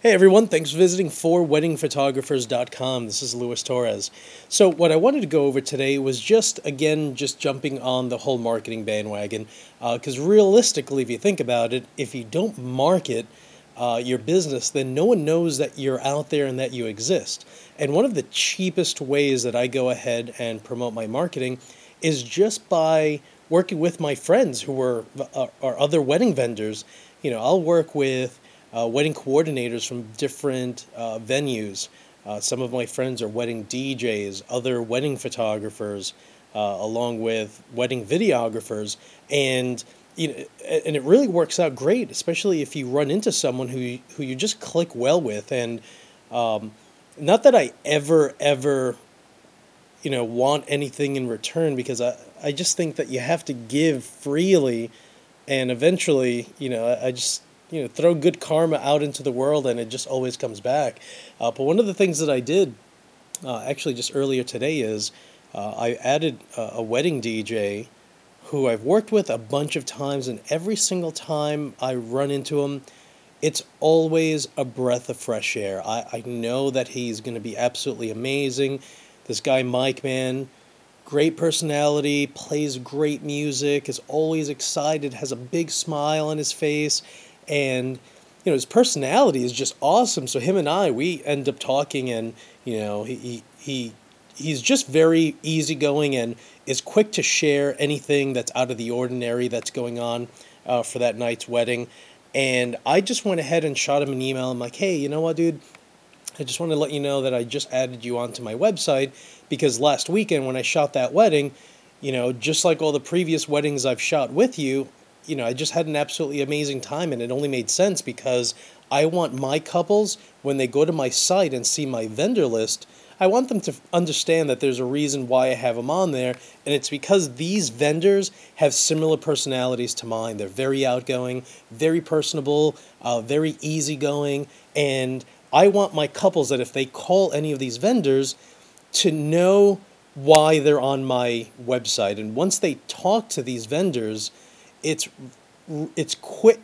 Hey everyone, thanks for visiting forweddingphotographers.com. This is Luis Torres. So, what I wanted to go over today was just, again, just jumping on the whole marketing bandwagon. Because uh, realistically, if you think about it, if you don't market uh, your business, then no one knows that you're out there and that you exist. And one of the cheapest ways that I go ahead and promote my marketing is just by working with my friends who are, uh, are other wedding vendors. You know, I'll work with wedding coordinators from different uh, venues. Uh, some of my friends are wedding DJs, other wedding photographers, uh, along with wedding videographers, and you know, and it really works out great, especially if you run into someone who who you just click well with. And um, not that I ever ever, you know, want anything in return because I I just think that you have to give freely, and eventually, you know, I just you know throw good karma out into the world and it just always comes back. Uh, but one of the things that i did uh, actually just earlier today is uh, i added a, wedding dj who i've worked with a bunch of times and every single time i run into him it's always a breath of fresh air. I, I know that he's going to be absolutely amazing. This guy mike man great personality plays great music is always excited has a big smile on his face and you know his personality is just awesome. So him and I, we end up talking, and you know he he, he he's just very easygoing and is quick to share anything that's out of the ordinary that's going on uh, for that night's wedding. And I just went ahead and shot him an email. I'm like, hey, you know what, dude? I just want to let you know that I just added you onto my website because last weekend when I shot that wedding, you know, just like all the previous weddings I've shot with you, you know, I just had an absolutely amazing time, and it only made sense because I want my couples, when they go to my site and see my vendor list, I want them to understand that there's a reason why I have them on there, and it's because these vendors have similar personalities to mine. They're very outgoing, very personable, uh, very easygoing, and I want my couples that if they call any of these vendors to know why they're on my website. And once they talk to these vendors, it's it's quick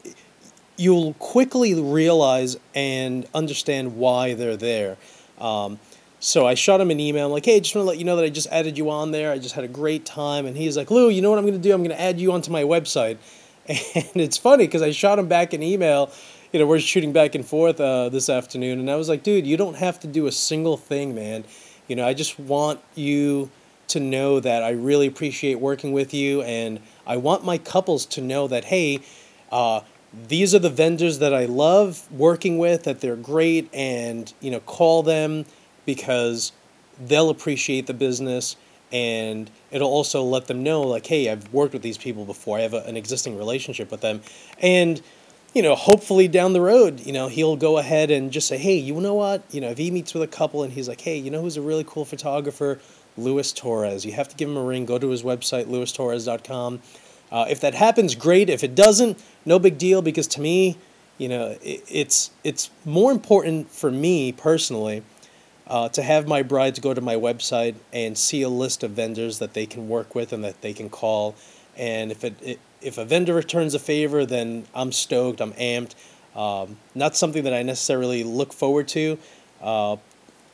you'll quickly realize and understand why they're there. Um, so I shot him an email. I'm like, hey, just want to let you know that I just added you on there. I just had a great time. And he's like, Lou, you know what I'm going to do? I'm going to add you onto my website. And it's funny because I shot him back an email. You know, we're shooting back and forth uh, this afternoon. And I was like, dude, you don't have to do a single thing, man. You know, I just want you to know that I really appreciate working with you, and I want my couples to know that hey, uh, these are the vendors that I love working with, that they're great, and you know, call them because they'll appreciate the business and it'll also let them know like hey i've worked with these people before. I have a, an existing relationship with them. And you know hopefully down the road you know he'll go ahead and just say hey you know what you know if he meets with a couple and he's like hey you know who's a really cool photographer Luis Torres. You have to give him a ring. Go to his website, luistorres.com. Uh, if that happens, great. If it doesn't, no big deal because to me, you know, it, it's it's more important for me personally uh, to have my brides go to my website and see a list of vendors that they can work with and that they can call. And if it, it if a vendor returns a favor, then I'm stoked. I'm amped. Um, not something that I necessarily look forward to, uh,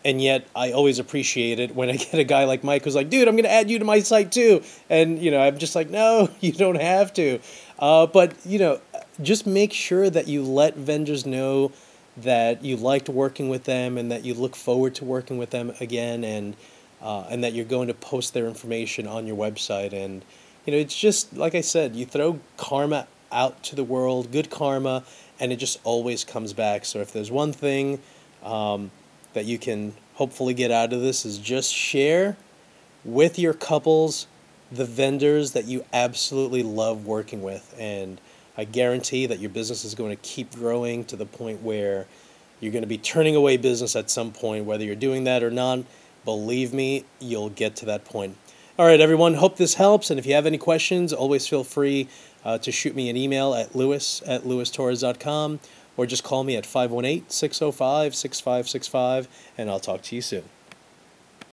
and yet I always appreciate it when I get a guy like Mike who's like, dude, I'm going to add you to my site too. And, you know, I'm just like, no, you don't have to. Uh, but, you know, just make sure that you let vendors know that you liked working with them and that you look forward to working with them again and, uh, and that you're going to post their information on your website. And, you know, it's just, like I said, you throw karma out to the world, good karma, and it just always comes back. So if there's one thing, um, that you can hopefully get out of this is just share with your couples the vendors that you absolutely love working with. And I guarantee that your business is going to keep growing to the point where you're going to be turning away business at some point, whether you're doing that or not. Believe me, you'll get to that point. All right, everyone, hope this helps. And if you have any questions, always feel free uh, to shoot me an email at luis at luistorres.com or just call me at 518 605 6565 and I'll talk to you soon.